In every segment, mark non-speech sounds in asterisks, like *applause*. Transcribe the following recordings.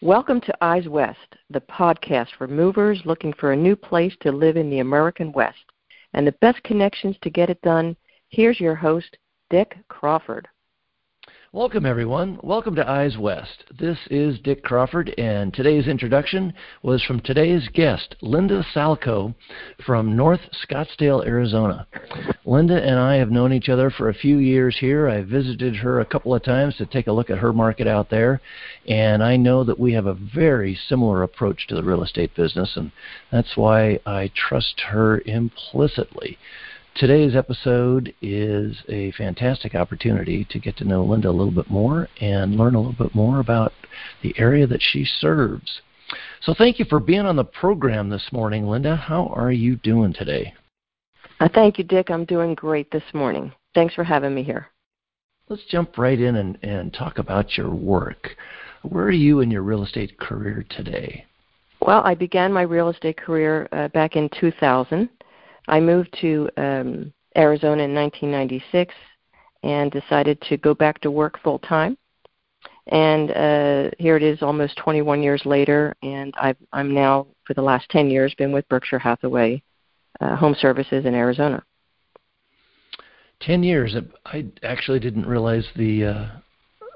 Welcome to Eyes West, the podcast for movers looking for a new place to live in the American West and the best connections to get it done. Here's your host, Dick Crawford. Welcome, everyone. Welcome to Eyes West. This is Dick Crawford, and today's introduction was from today's guest, Linda Salco from North Scottsdale, Arizona. Linda and I have known each other for a few years here. I visited her a couple of times to take a look at her market out there, and I know that we have a very similar approach to the real estate business, and that's why I trust her implicitly. Today's episode is a fantastic opportunity to get to know Linda a little bit more and learn a little bit more about the area that she serves. So, thank you for being on the program this morning, Linda. How are you doing today? Uh, thank you, Dick. I'm doing great this morning. Thanks for having me here. Let's jump right in and, and talk about your work. Where are you in your real estate career today? Well, I began my real estate career uh, back in 2000 I moved to um, Arizona in 1996 and decided to go back to work full time. And uh, here it is, almost 21 years later, and I've, I'm now, for the last 10 years, been with Berkshire Hathaway uh, Home Services in Arizona. 10 years. I actually didn't realize the uh,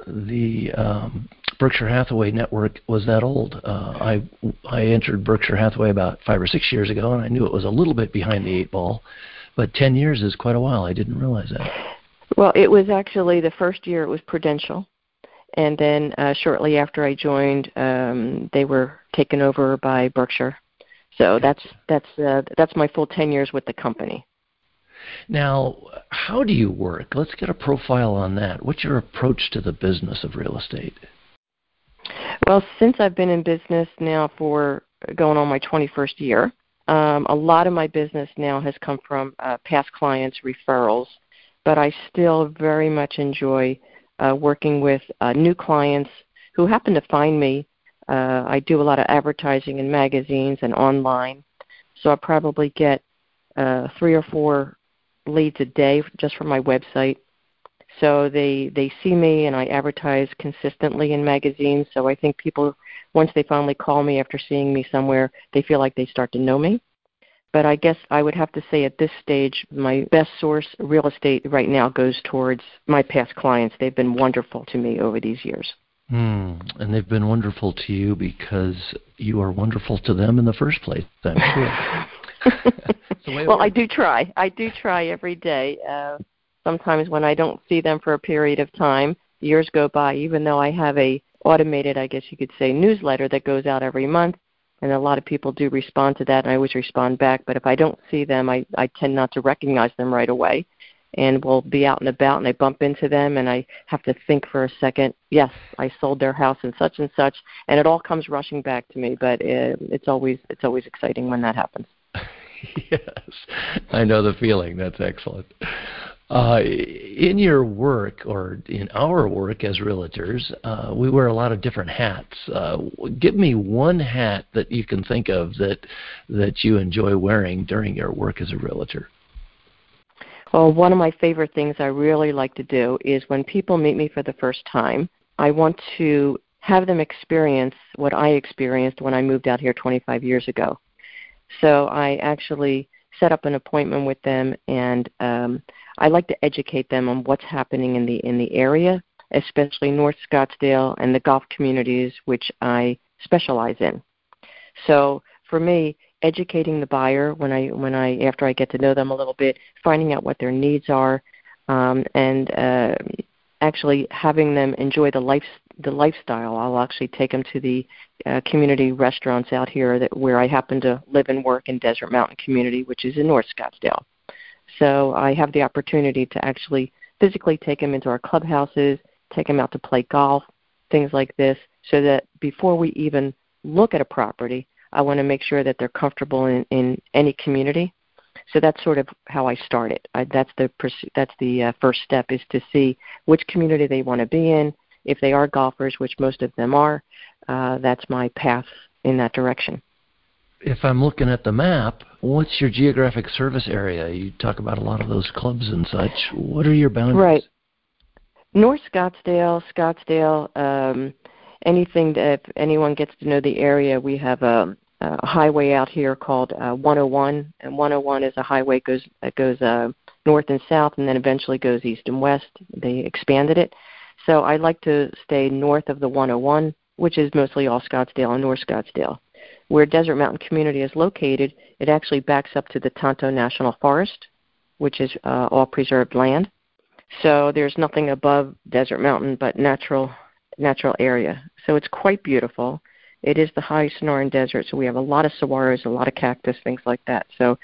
the um, Berkshire Hathaway network was that old. Uh, I I entered Berkshire Hathaway about five or six years ago, and I knew it was a little bit behind the eight ball. But ten years is quite a while. I didn't realize that. Well, it was actually the first year it was Prudential, and then uh, shortly after I joined, um, they were taken over by Berkshire. So that's that's uh, that's my full ten years with the company. Now, how do you work? Let's get a profile on that. What's your approach to the business of real estate? Well, since I've been in business now for going on my 21st year, um, a lot of my business now has come from uh, past clients, referrals, but I still very much enjoy uh, working with uh, new clients who happen to find me. Uh, I do a lot of advertising in magazines and online, so I probably get uh, three or four leads a day just from my website so they they see me and I advertise consistently in magazines. So I think people once they finally call me after seeing me somewhere, they feel like they start to know me. But I guess I would have to say at this stage, my best source real estate right now goes towards my past clients. They've been wonderful to me over these years. Mm, and they've been wonderful to you because you are wonderful to them in the first place. I'm sure. *laughs* *laughs* well, I do try. I do try every day. Uh, sometimes when I don't see them for a period of time, years go by, even though I have a automated, I guess you could say, newsletter that goes out every month, and a lot of people do respond to that, and I always respond back. But if I don't see them, I, I tend not to recognize them right away, and we'll be out and about, and I bump into them, and I have to think for a second. Yes, I sold their house and such and such, and it all comes rushing back to me. But it, it's always it's always exciting when that happens. *laughs* yes, I know the feeling. That's excellent. Uh, in your work or in our work as realtors, uh, we wear a lot of different hats. Uh, give me one hat that you can think of that that you enjoy wearing during your work as a realtor. Well, one of my favorite things I really like to do is when people meet me for the first time, I want to have them experience what I experienced when I moved out here 25 years ago. So I actually set up an appointment with them and um, I like to educate them on what's happening in the in the area, especially North Scottsdale and the golf communities which I specialize in. So for me, educating the buyer when I when I after I get to know them a little bit, finding out what their needs are, um, and uh, actually having them enjoy the life the lifestyle. I'll actually take them to the uh, community restaurants out here that where I happen to live and work in Desert Mountain Community, which is in North Scottsdale. So I have the opportunity to actually physically take them into our clubhouses, take them out to play golf, things like this, so that before we even look at a property, I want to make sure that they're comfortable in, in any community. So that's sort of how I started. I, that's the that's the uh, first step is to see which community they want to be in. If they are golfers, which most of them are, uh, that's my path in that direction if I'm looking at the map, what's your geographic service area? You talk about a lot of those clubs and such. What are your boundaries? Right. North Scottsdale, Scottsdale, um, anything that if anyone gets to know the area, we have a, a highway out here called uh, 101, and 101 is a highway goes that goes uh, north and south, and then eventually goes east and west. They expanded it, so I like to stay north of the 101, which is mostly all Scottsdale and North Scottsdale. Where Desert Mountain Community is located, it actually backs up to the Tonto National Forest, which is uh, all preserved land. So there's nothing above Desert Mountain but natural natural area. So it's quite beautiful. It is the high Sonoran Desert, so we have a lot of saguaros, a lot of cactus, things like that. So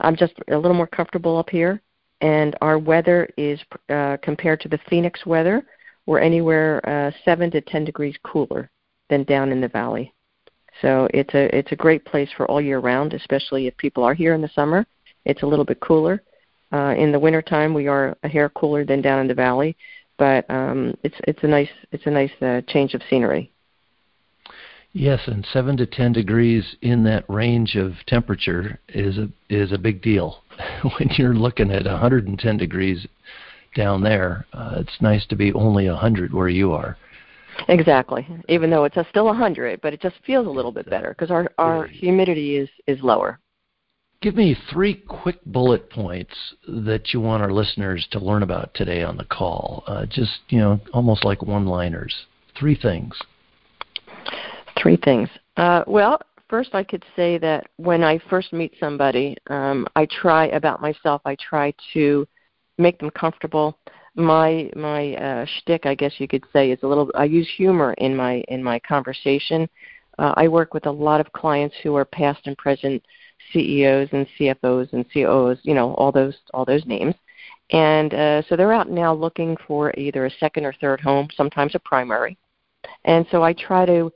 I'm just a little more comfortable up here. And our weather is uh, compared to the Phoenix weather, we're anywhere uh, seven to ten degrees cooler than down in the valley. So it's a it's a great place for all year round, especially if people are here in the summer. It's a little bit cooler. Uh, in the wintertime, we are a hair cooler than down in the valley, but um, it's it's a nice it's a nice uh, change of scenery. Yes, and seven to ten degrees in that range of temperature is a is a big deal. *laughs* when you're looking at 110 degrees down there, uh, it's nice to be only a 100 where you are. Exactly. Even though it's a still 100, but it just feels a little bit better because our our humidity is is lower. Give me three quick bullet points that you want our listeners to learn about today on the call. Uh, just, you know, almost like one liners. Three things. Three things. Uh, well, first, I could say that when I first meet somebody, um, I try about myself, I try to make them comfortable. My my uh, shtick, I guess you could say, is a little. I use humor in my in my conversation. Uh, I work with a lot of clients who are past and present CEOs and CFOs and COOs, you know, all those all those names. And uh, so they're out now looking for either a second or third home, sometimes a primary. And so I try to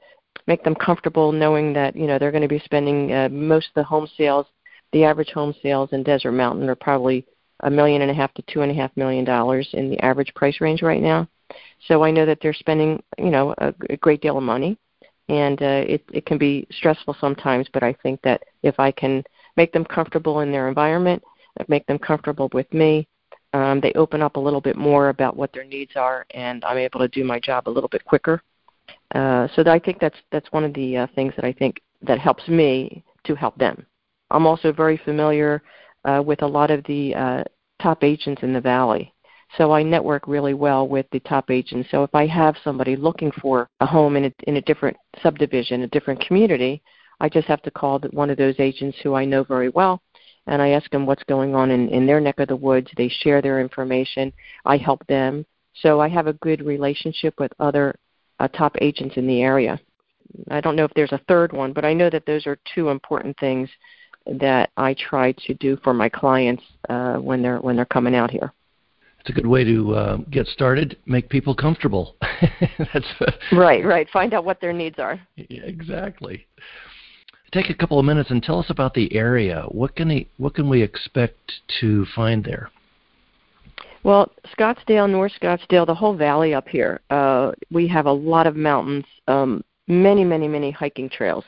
make them comfortable knowing that you know they're going to be spending uh, most of the home sales. The average home sales in Desert Mountain are probably a million and a half to two and a half million dollars in the average price range right now. So I know that they're spending you know a, a great deal of money and uh, it it can be stressful sometimes. But I think that if I can make them comfortable in their environment, make them comfortable with me, um, they open up a little bit more about what their needs are, and I'm able to do my job a little bit quicker. Uh, so I think that's that's one of the uh, things that I think that helps me to help them. I'm also very familiar uh, with a lot of the uh, top agents in the valley, so I network really well with the top agents. So if I have somebody looking for a home in a, in a different subdivision, a different community, I just have to call one of those agents who I know very well, and I ask them what's going on in, in their neck of the woods. They share their information. I help them. So I have a good relationship with other uh, top agents in the area. I don't know if there's a third one, but I know that those are two important things that I try to do for my clients uh, when they're when they're coming out here it's a good way to uh, get started. Make people comfortable. *laughs* That's right, right. Find out what their needs are. Yeah, exactly. Take a couple of minutes and tell us about the area. What can we, what can we expect to find there? Well, Scottsdale, North Scottsdale, the whole valley up here. Uh, we have a lot of mountains, um, many, many, many hiking trails.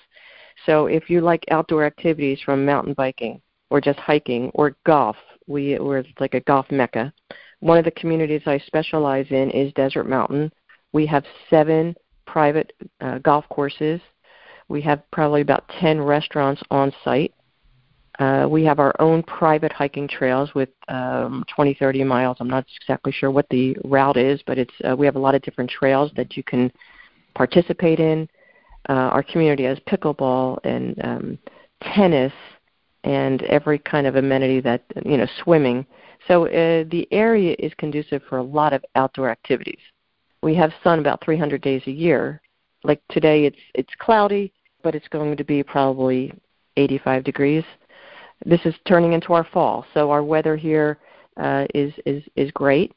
So if you like outdoor activities from mountain biking or just hiking or golf, we we're like a golf mecca. One of the communities I specialize in is Desert Mountain. We have seven private uh, golf courses. We have probably about 10 restaurants on site. Uh, we have our own private hiking trails with um, 20, 30 miles. I'm not exactly sure what the route is, but it's uh, we have a lot of different trails that you can participate in. Uh, our community has pickleball and um, tennis and every kind of amenity that you know swimming so uh, the area is conducive for a lot of outdoor activities. We have sun about 300 days a year. Like today, it's it's cloudy, but it's going to be probably 85 degrees. This is turning into our fall, so our weather here uh, is is is great.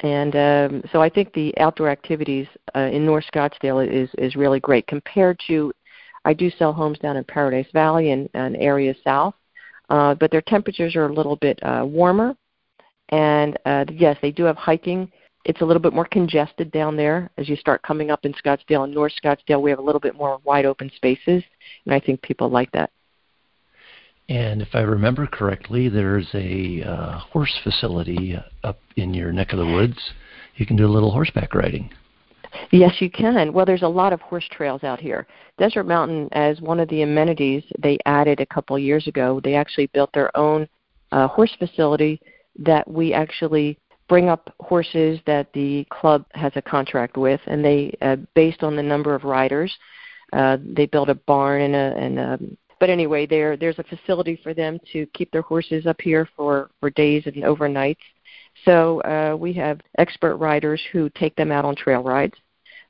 And um, so I think the outdoor activities uh, in North Scottsdale is is really great compared to. I do sell homes down in Paradise Valley and, and areas south, uh, but their temperatures are a little bit uh, warmer and uh, yes, they do have hiking. It's a little bit more congested down there as you start coming up in Scottsdale and North Scottsdale. We have a little bit more wide open spaces, and I think people like that. And if I remember correctly, there's a uh, horse facility up in your neck of the woods. You can do a little horseback riding. Yes, you can. Well, there's a lot of horse trails out here. Desert Mountain, as one of the amenities they added a couple years ago, they actually built their own uh, horse facility that we actually bring up horses that the club has a contract with, and they, uh, based on the number of riders, uh, they build a barn and a, and a but anyway, there there's a facility for them to keep their horses up here for for days and overnights. So uh, we have expert riders who take them out on trail rides.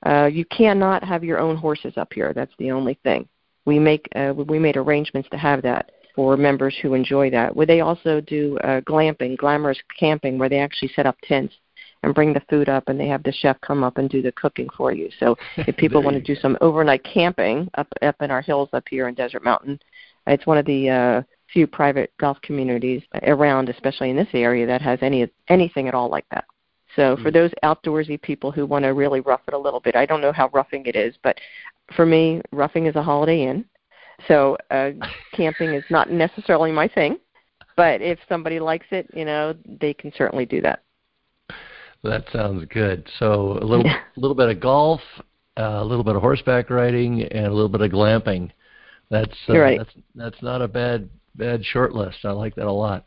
Uh, you cannot have your own horses up here. That's the only thing. We make uh, we made arrangements to have that for members who enjoy that. Where they also do uh, glamping, glamorous camping, where they actually set up tents and bring the food up, and they have the chef come up and do the cooking for you. So if *laughs* people want to do some overnight camping up up in our hills up here in Desert Mountain, it's one of the uh, few private golf communities around, especially in this area, that has any anything at all like that. So for hmm. those outdoorsy people who want to really rough it a little bit, I don't know how roughing it is, but for me, roughing is a Holiday Inn. So uh, *laughs* camping is not necessarily my thing, but if somebody likes it, you know, they can certainly do that. That sounds good. So a little a *laughs* little bit of golf, uh, a little bit of horseback riding, and a little bit of glamping. That's uh, right. that's that's not a bad bad short list. I like that a lot.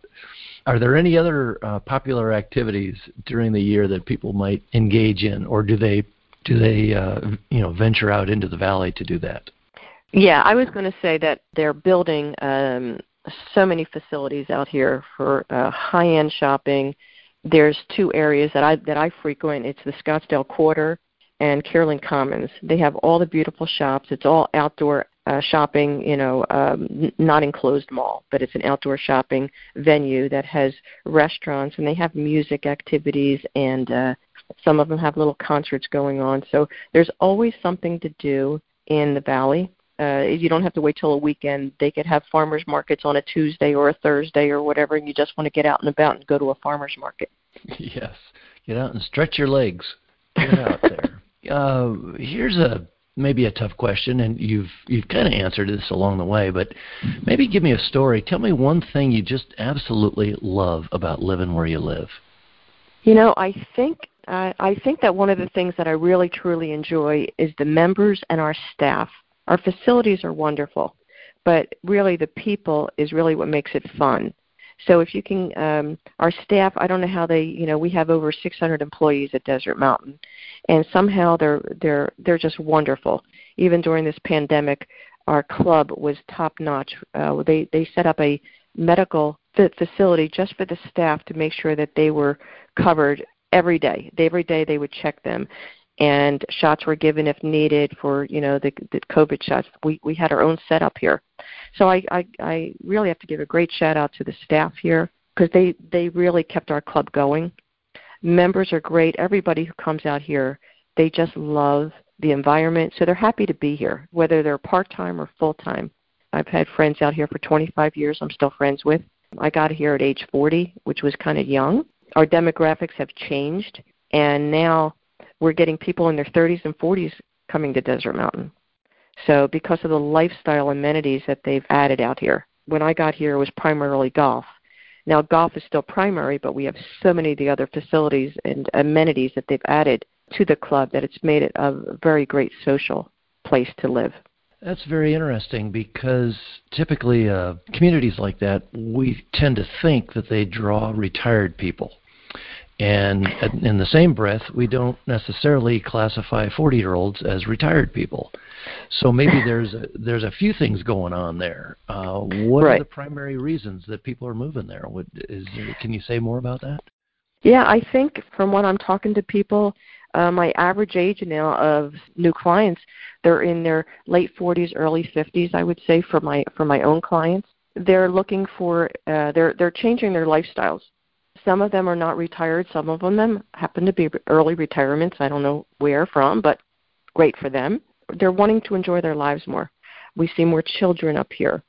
Are there any other uh, popular activities during the year that people might engage in, or do they do they uh, you know venture out into the valley to do that? Yeah, I was going to say that they're building um, so many facilities out here for uh, high-end shopping. There's two areas that I that I frequent. It's the Scottsdale Quarter and Kierland Commons. They have all the beautiful shops. It's all outdoor uh, shopping, you know, um, not enclosed mall, but it's an outdoor shopping venue that has restaurants and they have music activities and uh, some of them have little concerts going on. So there's always something to do in the valley uh, you don't have to wait till a weekend. They could have farmers markets on a Tuesday or a Thursday or whatever, and you just want to get out and about and go to a farmers market. *laughs* Yes, get out and stretch your legs. Get out there. *laughs* Uh, here's a maybe a tough question, and you've you've kind of answered this along the way, but maybe give me a story. Tell me one thing you just absolutely love about living where you live. You know, I think uh, I think that one of the things that I really truly enjoy is the members and our staff. Our facilities are wonderful, but really the people is really what makes it fun. So if you can, um, our staff, I don't know how they, you know, we have over 600 employees at Desert Mountain, and somehow they're they're they're just wonderful. Even during this pandemic, our club was top notch. Uh, they they set up a medical facility just for the staff to make sure that they were covered every day. Every day they would check them and shots were given if needed for you know the, the COVID shots. We we had our own setup here, so I, I I really have to give a great shout out to the staff here because they they really kept our club going. Members are great. Everybody who comes out here, they just love the environment, so they're happy to be here, whether they're part time or full time. I've had friends out here for 25 years. I'm still friends with. I got here at age 40, which was kind of young. Our demographics have changed, and now we're getting people in their 30s and 40s coming to Desert Mountain. So because of the lifestyle amenities that they've added out here. When I got here, it was primarily golf. Now golf is still primary, but we have so many of the other facilities and amenities that they've added to the club that it's made it a very great social place to live. That's very interesting because typically uh, communities like that, we tend to think that they draw retired people. And in the same breath, we don't necessarily classify 40 year olds as retired people. So maybe *laughs* there's a, there's a few things going on there. Uh, what right. are the primary reasons that people are moving there? What, is, can you say more about that? Yeah, I think from what I'm talking to people, uh, my average age now of new clients, they're in their late 40s, early 50s. I would say for my for my own clients, they're looking for uh, they're they're changing their lifestyles some of them are not retired. Some of them happen to be early retirements. I don't know where from, but great for them. They're wanting to enjoy their lives more. We see more children up here.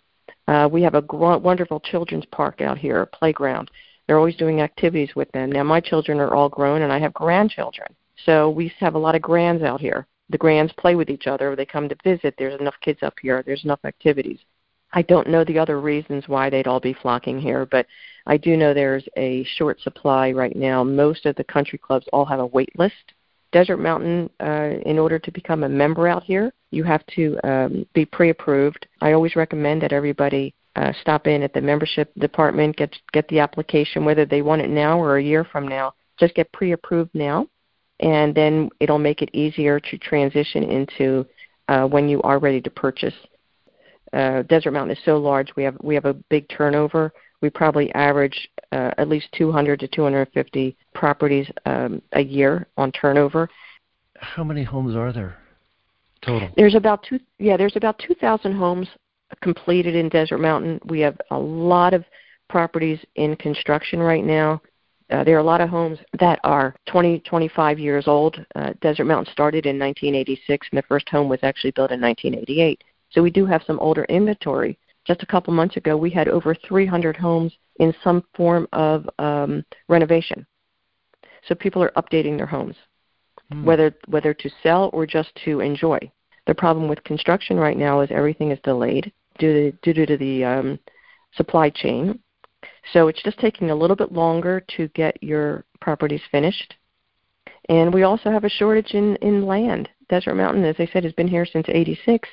Uh, we have a gr- wonderful children's park out here, a playground. They're always doing activities with them. Now, my children are all grown, and I have grandchildren. So we have a lot of grands out here. The grands play with each other. They come to visit. There's enough kids up here. There's enough activities. I don't know the other reasons why they'd all be flocking here, but I do know there's a short supply right now. Most of the country clubs all have a wait list Desert Mountain, uh, in order to become a member out here, you have to um, be pre-approved. I always recommend that everybody uh, stop in at the membership department, get get the application, whether they want it now or a year from now. Just get pre-approved now, and then it'll make it easier to transition into uh, when you are ready to purchase. Uh, Desert Mountain is so large; we have we have a big turnover. We probably average uh, at least 200 to 250 properties um, a year on turnover. How many homes are there total? There's about two. Yeah, there's about 2,000 homes completed in Desert Mountain. We have a lot of properties in construction right now. Uh, there are a lot of homes that are 20, 25 years old. Uh, Desert Mountain started in 1986, and the first home was actually built in 1988. So we do have some older inventory. Just a couple months ago, we had over 300 homes in some form of um, renovation. So people are updating their homes, hmm. whether whether to sell or just to enjoy. The problem with construction right now is everything is delayed due to, due to the um, supply chain. So it's just taking a little bit longer to get your properties finished. And we also have a shortage in, in land. Desert Mountain, as I said, has been here since 86.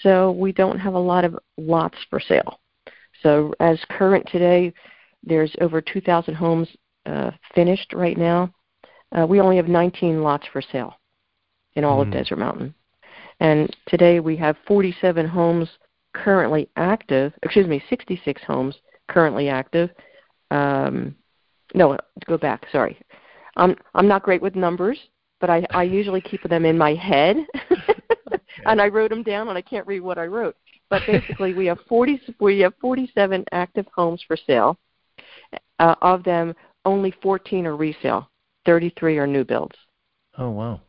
So we don't have a lot of lots for sale. So as current today, there's over 2,000 homes uh, finished right now. Uh, we only have 19 lots for sale in all mm. of hmm. Desert Mountain. And today we have 47 homes currently active, excuse me, 66 homes currently active. Um, no, go back, sorry. I'm, I'm not great with numbers, but I, I usually keep them in my head. *laughs* *laughs* and I wrote them down, and I can't read what I wrote. But basically, we have 40, we have 47 active homes for sale. Uh, of them, only 14 are resale. 33 are new builds. Oh wow.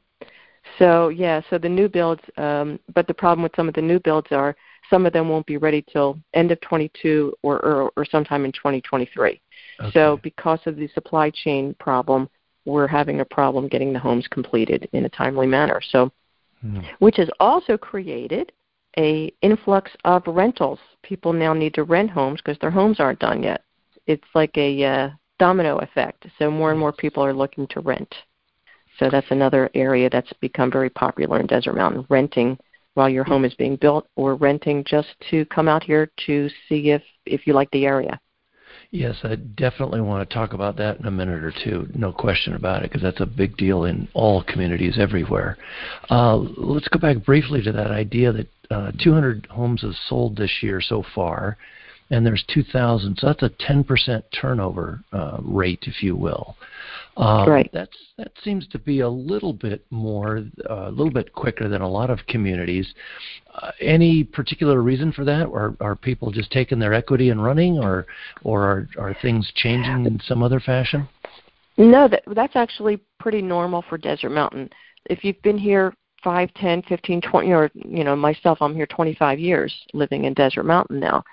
So yeah, so the new builds, um, but the problem with some of the new builds are some of them won't be ready till end of 22 or or, or sometime in 2023. Okay. So because of the supply chain problem, we're having a problem getting the homes completed in a timely manner. So, hmm. which has also created a influx of rentals. People now need to rent homes because their homes aren't done yet. It's like a uh, domino effect. So more and more people are looking to rent. So that's another area that's become very popular in Desert Mountain, renting while your home is being built or renting just to come out here to see if if you like the area. Yes, I definitely want to talk about that in a minute or two. No question about it, because that's a big deal in all communities everywhere. Uh, let's go back briefly to that idea that uh, 200 homes have sold this year so far, and there's 2,000. So that's a 10% turnover uh, rate, if you will. Um, right. That's that seems to be a little bit more, uh, a little bit quicker than a lot of communities. Uh, any particular reason for that, or are people just taking their equity and running, or or are are things changing in some other fashion? No, that that's actually pretty normal for Desert Mountain. If you've been here five, ten, fifteen, twenty, or you know myself, I'm here 25 years living in Desert Mountain now.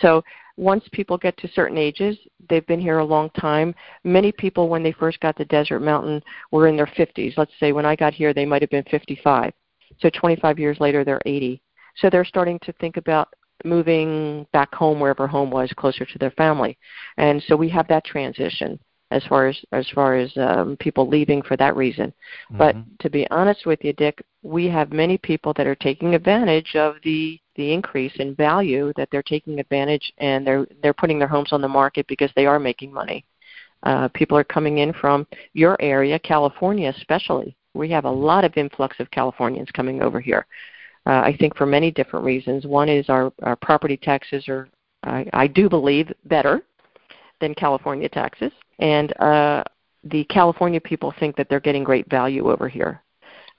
So once people get to certain ages, they've been here a long time. Many people, when they first got to Desert Mountain, were in their 50s. Let's say when I got here, they might have been 55. So 25 years later, they're 80. So they're starting to think about moving back home, wherever home was, closer to their family. And so we have that transition as far as as far as um, people leaving for that reason. Mm-hmm. But to be honest with you, Dick, we have many people that are taking advantage of the the increase in value that they're taking advantage and they're they're putting their homes on the market because they are making money. Uh, people are coming in from your area, California especially. We have a lot of influx of Californians coming over here. Uh, I think for many different reasons. One is our, our property taxes are, I, I do believe, better than California taxes and uh, the California people think that they're getting great value over here.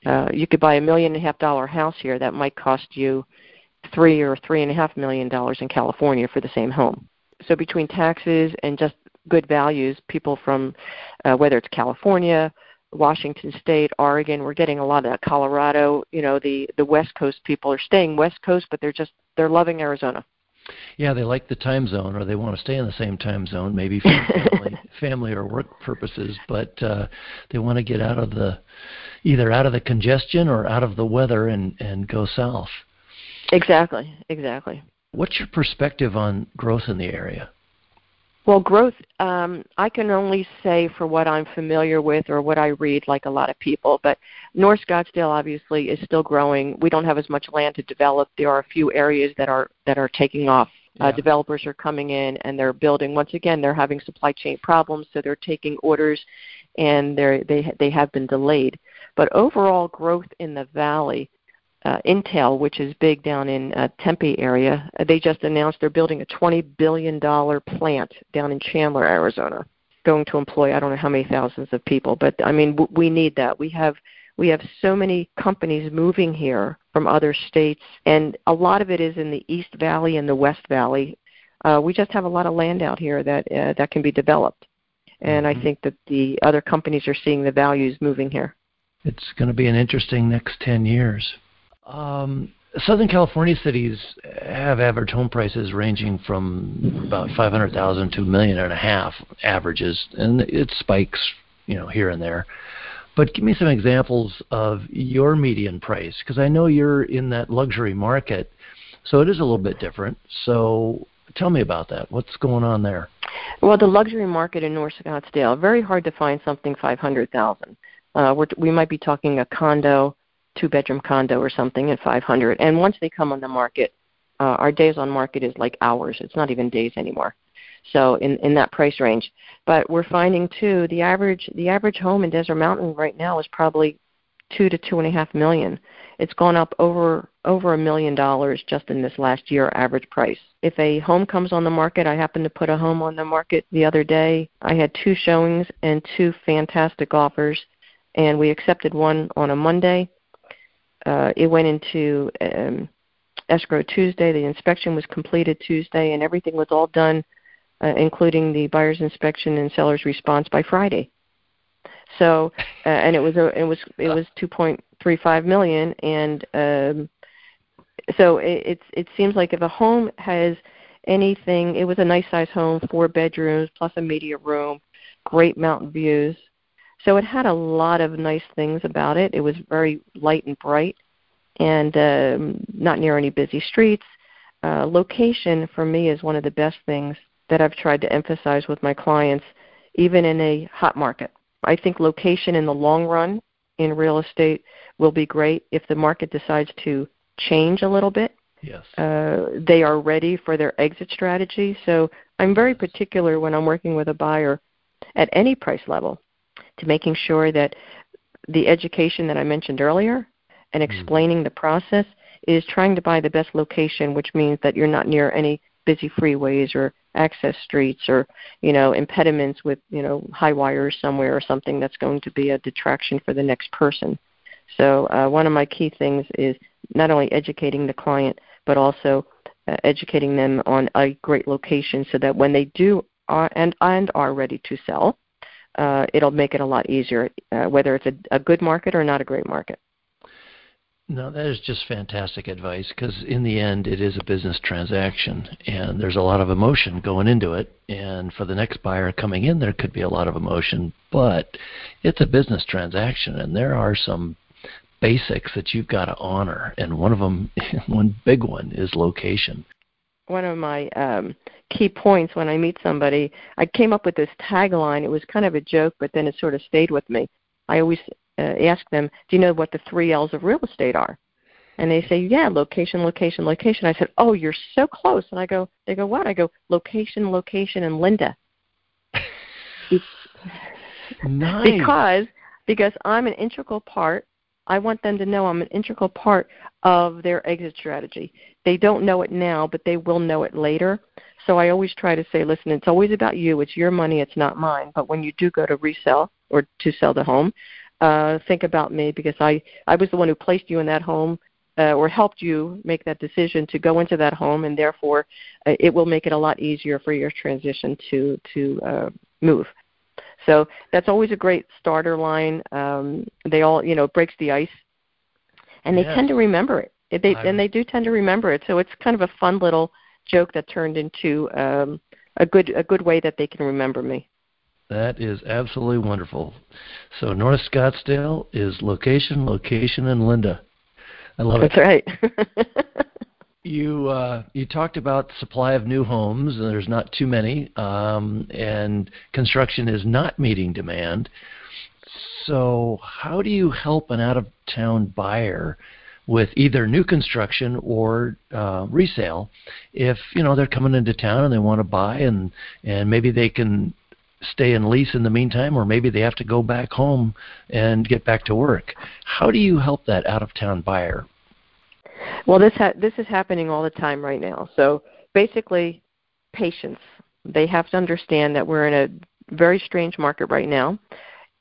Uh, you could buy a million and a half dollar house here that might cost you three or three and a half million dollars in California for the same home. So between taxes and just good values, people from uh, whether it's California, Washington State, Oregon, we're getting a lot of Colorado. You know, the the West Coast people are staying West Coast, but they're just they're loving Arizona. Yeah, they like the time zone, or they want to stay in the same time zone, maybe for family, *laughs* family or work purposes. But uh, they want to get out of the either out of the congestion or out of the weather and and go south. Exactly, exactly. What's your perspective on growth in the area? Well, growth, um, I can only say for what I'm familiar with or what I read, like a lot of people. But North Scottsdale obviously is still growing. We don't have as much land to develop. There are a few areas that are that are taking off. Uh, yeah. Uh, developers are coming in and they're building. Once again, they're having supply chain problems, so they're taking orders, and they're, they they have been delayed. But overall growth in the valley uh, Intel, which is big down in uh, Tempe area, uh, they just announced they're building a $20 billion plant down in Chandler, Arizona, going to employ I don't know how many thousands of people. But I mean, w- we need that. We have we have so many companies moving here from other states, and a lot of it is in the East Valley and the West Valley. Uh, we just have a lot of land out here that uh, that can be developed, and mm-hmm. I think that the other companies are seeing the values moving here. It's going to be an interesting next ten years. Um, Southern California cities have average home prices ranging from about five hundred thousand to a million and a half averages, and it spikes, you know, here and there. But give me some examples of your median price, because I know you're in that luxury market, so it is a little bit different. So tell me about that. What's going on there? Well, the luxury market in North Scottsdale, very hard to find something five hundred thousand. Uh, we're, we might be talking a condo two bedroom condo or something at 500 and once they come on the market uh, our days on market is like hours. It's not even days anymore. So in in that price range. But we're finding too the average the average home in desert mountain right now is probably two to two and a half million. It's gone up over over a million dollars just in this last year average price. If a home comes on the market i happened to put a home on the market the other day. I had two showings and two fantastic offers and we accepted one on a monday uh, it went into um, escrow Tuesday. The inspection was completed Tuesday, and everything was all done, uh, including the buyer's inspection and seller's response by Friday. So, *laughs* uh, and it was a, it was it was 2.35 million, and um, so it, it's it seems like if a home has anything, it was a nice size home, four bedrooms plus a media room, great mountain views, so it had a lot of nice things about it. It was very light and bright, and um, not near any busy streets. Uh, location for me is one of the best things that I've tried to emphasize with my clients, even in a hot market. I think location in the long run in real estate will be great if the market decides to change a little bit. Yes. Uh, they are ready for their exit strategy. So I'm very particular when I'm working with a buyer at any price level to making sure that the education that I mentioned earlier and mm-hmm. explaining the process is trying to buy the best location, which means that you're not near any busy freeways or access streets or you know impediments with you know high wires somewhere or something that's going to be a detraction for the next person. So uh, one of my key things is not only educating the client but also uh, educating them on a great location so that when they do are and and are ready to sell, uh, it'll make it a lot easier, uh, whether it's a, a good market or not a great market. No, that is just fantastic advice because in the end, it is a business transaction, and there's a lot of emotion going into it. And for the next buyer coming in, there could be a lot of emotion, but it's a business transaction, and there are some basics that you've got to honor. And one of them, *laughs* one big one, is location. One of my um, key points when I meet somebody. I came up with this tagline. It was kind of a joke, but then it sort of stayed with me. I always uh, ask them, "Do you know what the three L's of real estate are?" And they say, "Yeah, location, location, location." I said, "Oh, you're so close." And I go, "They go what?" I go, "Location, location, and Linda." *laughs* nice. Because because I'm an integral part. I want them to know I'm an integral part of their exit strategy. They don't know it now, but they will know it later. So I always try to say, listen, it's always about you. It's your money. It's not mine. But when you do go to resell or to sell the home, uh, think about me because I I was the one who placed you in that home uh, or helped you make that decision to go into that home, and therefore uh, it will make it a lot easier for your transition to to uh, move. So that's always a great starter line. Um, they all you know breaks the ice, and they tend to remember it. They I'm... and they do tend to remember it. So it's kind of a fun little joke that turned into um, a good a good way that they can remember me. That is absolutely wonderful. So North Scottsdale is location, location, and Linda. I love That's it. That's right. *laughs* You uh, you talked about supply of new homes, and there's not too many, um, and construction is not meeting demand. So, how do you help an out-of-town buyer with either new construction or uh, resale if you know they're coming into town and they want to buy and and maybe they can stay in lease in the meantime or maybe they have to go back home and get back to work. How do you help that out of town buyer? Well this ha- this is happening all the time right now. So basically patience. They have to understand that we're in a very strange market right now.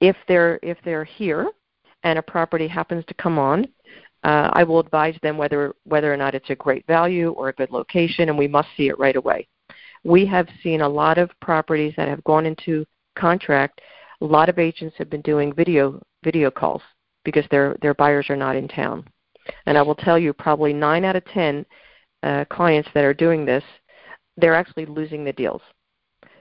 If they're if they're here and a property happens to come on uh, I will advise them whether whether or not it's a great value or a good location, and we must see it right away. We have seen a lot of properties that have gone into contract. A lot of agents have been doing video video calls because their their buyers are not in town. And I will tell you, probably nine out of ten uh, clients that are doing this, they're actually losing the deals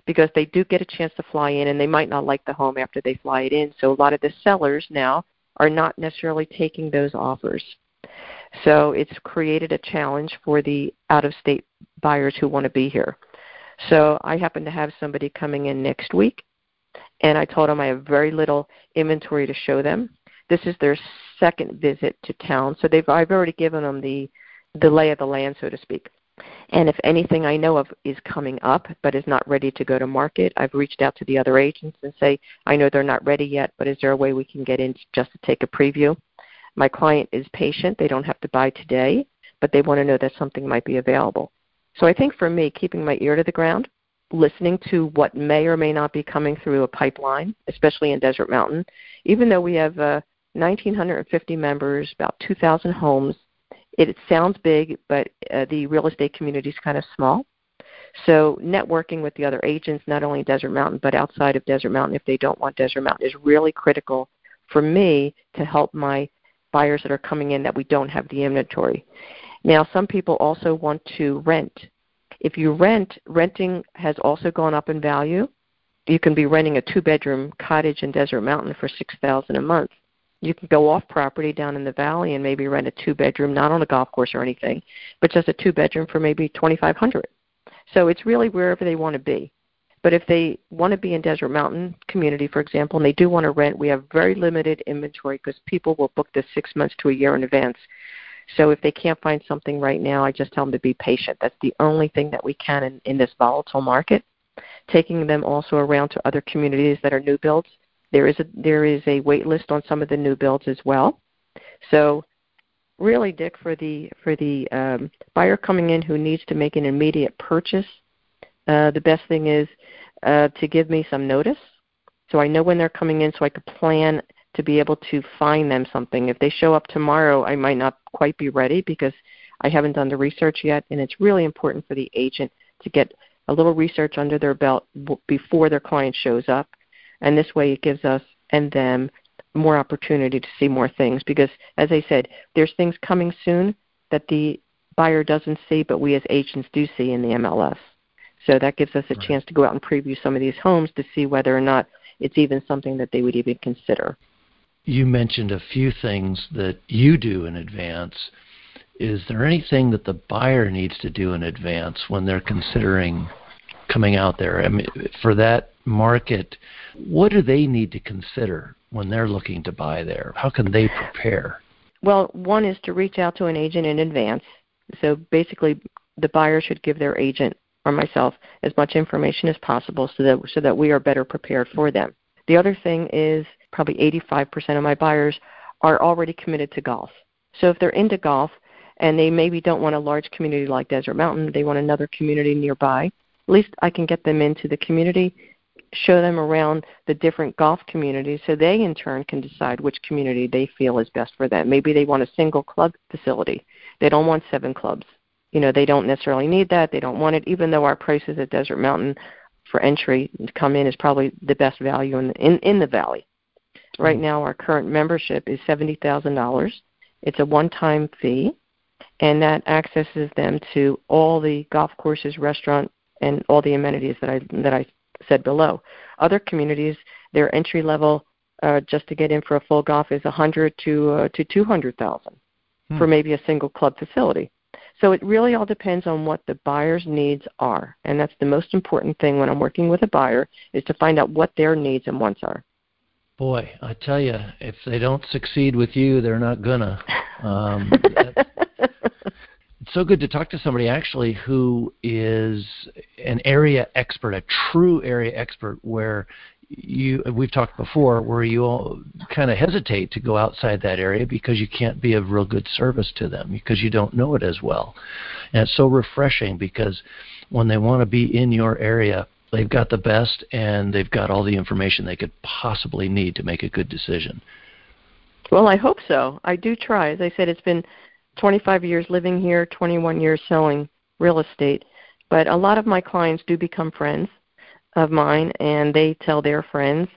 because they do get a chance to fly in, and they might not like the home after they fly it in. So a lot of the sellers now are not necessarily taking those offers. So it's created a challenge for the out of state buyers who want to be here. So I happen to have somebody coming in next week, and I told them I have very little inventory to show them. This is their second visit to town, so they've I've already given them the the lay of the land, so to speak. And if anything I know of is coming up but is not ready to go to market, I've reached out to the other agents and say, I know they're not ready yet, but is there a way we can get in just to take a preview? My client is patient. They don't have to buy today, but they want to know that something might be available. So I think for me, keeping my ear to the ground, listening to what may or may not be coming through a pipeline, especially in Desert Mountain, even though we have uh, 1,950 members, about 2,000 homes, it, it sounds big, but uh, the real estate community is kind of small. So networking with the other agents, not only in Desert Mountain but outside of Desert Mountain, if they don't want Desert Mountain, is really critical for me to help my buyers that are coming in that we don't have the inventory. Now, some people also want to rent. If you rent, renting has also gone up in value. You can be renting a two-bedroom cottage in Desert Mountain for six thousand a month you can go off property down in the valley and maybe rent a two bedroom, not on a golf course or anything, but just a two bedroom for maybe twenty five hundred. So it's really wherever they want to be. But if they want to be in Desert Mountain community, for example, and they do want to rent, we have very limited inventory because people will book this six months to a year in advance. So if they can't find something right now, I just tell them to be patient. That's the only thing that we can in, in this volatile market. Taking them also around to other communities that are new builds there is a there is a wait list on some of the new builds as well. So really, Dick, for the for the um, buyer coming in who needs to make an immediate purchase, uh, the best thing is uh, to give me some notice, so I know when they're coming in, so I could plan to be able to find them something. If they show up tomorrow, I might not quite be ready because I haven't done the research yet, and it's really important for the agent to get a little research under their belt before their client shows up and this way it gives us and them more opportunity to see more things because as I said, there's things coming soon that the buyer doesn't see but we as agents do see in the MLS. So that gives us a right. chance to go out and preview some of these homes to see whether or not it's even something that they would even consider. You mentioned a few things that you do in advance. Is there anything that the buyer needs to do in advance when they're considering coming out there? I mean, for that market, what do they need to consider when they're looking to buy there? How can they prepare? Well, one is to reach out to an agent in advance. So basically, the buyer should give their agent or myself as much information as possible so that so that we are better prepared for them. The other thing is probably 85% of my buyers are already committed to golf. So if they're into golf and they maybe don't want a large community like Desert Mountain, they want another community nearby, at least I can get them into the community show them around the different golf communities so they in turn can decide which community they feel is best for them. Maybe they want a single club facility. They don't want seven clubs. You know, they don't necessarily need that. They don't want it, even though our prices at Desert Mountain for entry to come in is probably the best value in the, in, in the valley. Right mm-hmm. now, our current membership is seventy thousand dollars. It's a one-time fee, and that accesses them to all the golf courses, restaurant, and all the amenities that I that I said below. Other communities, their entry level uh, just to get in for a full golf is 100 to uh, to 200,000 hmm. for maybe a single club facility. So it really all depends on what the buyer's needs are. And that's the most important thing when I'm working with a buyer is to find out what their needs and wants are. Boy, I tell you, if they don't succeed with you, they're not gonna. Um, *laughs* it's so good to talk to somebody actually who is an area expert, a true area expert, where you we've talked before where you kind of hesitate to go outside that area because you can't be of real good service to them because you don't know it as well. And it's so refreshing because when they want to be in your area, they've got the best and they've got all the information they could possibly need to make a good decision. Well, I hope so. I do try. As I said, it's been 25 years living here, 21 years selling real estate, but a lot of my clients do become friends of mine, and they tell their friends.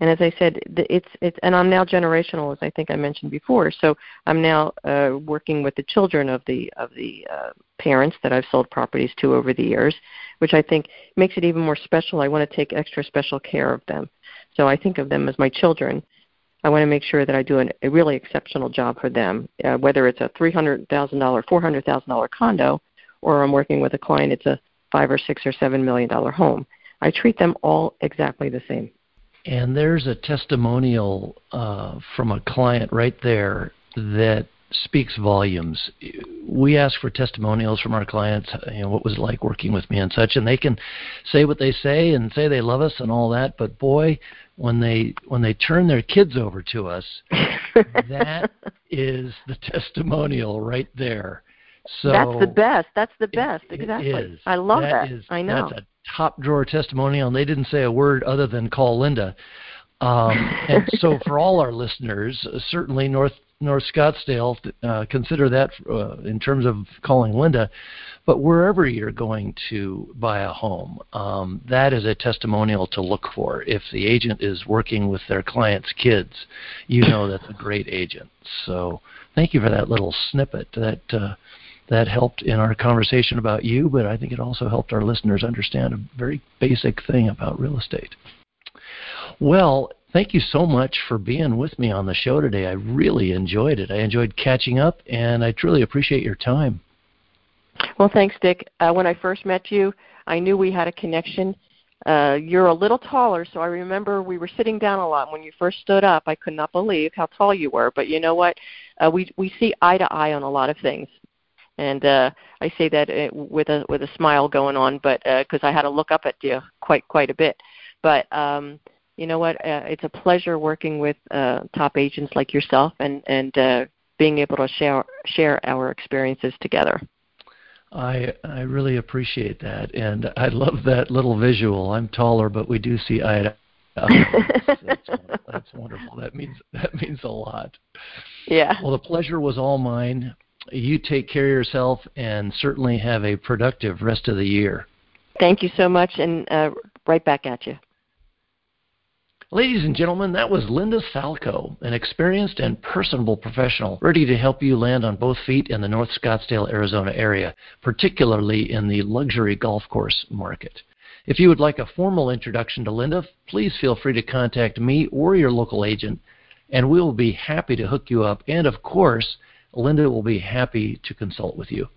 And as I said, it's it's and I'm now generational, as I think I mentioned before. So I'm now uh, working with the children of the of the uh, parents that I've sold properties to over the years, which I think makes it even more special. I want to take extra special care of them. So I think of them as my children. I want to make sure that I do an, a really exceptional job for them, uh, whether it's a three hundred thousand dollar, four hundred thousand dollar condo, or I'm working with a client. It's a five or six or seven million dollar home. I treat them all exactly the same. And there's a testimonial uh, from a client right there that speaks volumes. We ask for testimonials from our clients, you know, what was it like working with me and such, and they can say what they say and say they love us and all that. But boy, when they when they turn their kids over to us, *laughs* that is the testimonial right there. So that's the best. That's the best. exactly. I love that. that. Is, I know. That's a top drawer testimonial, and they didn't say a word other than call Linda. Um, *laughs* and so, for all our listeners, uh, certainly North North Scottsdale, uh, consider that uh, in terms of calling Linda. But wherever you're going to buy a home, um, that is a testimonial to look for. If the agent is working with their client's kids, you know that's a great agent. So, thank you for that little snippet. That uh, that helped in our conversation about you, but I think it also helped our listeners understand a very basic thing about real estate. Well, thank you so much for being with me on the show today. I really enjoyed it. I enjoyed catching up, and I truly appreciate your time. Well, thanks, Dick. Uh, when I first met you, I knew we had a connection. Uh, you're a little taller, so I remember we were sitting down a lot. When you first stood up, I could not believe how tall you were. But you know what? Uh, we we see eye to eye on a lot of things and uh, I say that uh, with a with a smile going on, but because uh, I had to look up at you quite quite a bit. But um, you know what? Uh, it's a pleasure working with uh, top agents like yourself, and and uh, being able to share share our experiences together. I I really appreciate that, and I love that little visual. I'm taller, but we do see eye to eye. *laughs* that's, that's, that's wonderful. That means that means a lot. Yeah. Well, the pleasure was all mine you take care of yourself and certainly have a productive rest of the year. Thank you so much, and uh, right back at you. Ladies and gentlemen, that was Linda Salco, an experienced and personable professional ready to help you land on both feet in the North Scottsdale, Arizona area, particularly in the luxury golf course market. If you would like a formal introduction to Linda, please feel free to contact me or your local agent, and we will be happy to hook you up. And of course, Linda will be happy to consult with you.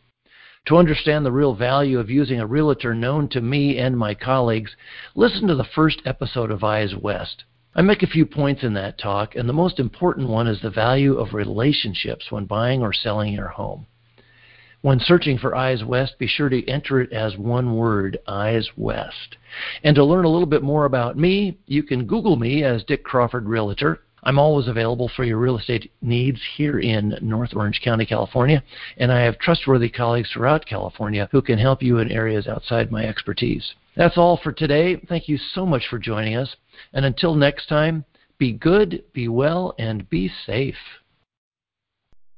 To understand the real value of using a realtor known to me and my colleagues, listen to the first episode of Eyes West. I make a few points in that talk, and the most important one is the value of relationships when buying or selling your home. When searching for Eyes West, be sure to enter it as one word, Eyes West. And to learn a little bit more about me, you can Google me as Dick Crawford Realtor I'm always available for your real estate needs here in North Orange County, California, and I have trustworthy colleagues throughout California who can help you in areas outside my expertise. That's all for today. Thank you so much for joining us. And until next time, be good, be well, and be safe.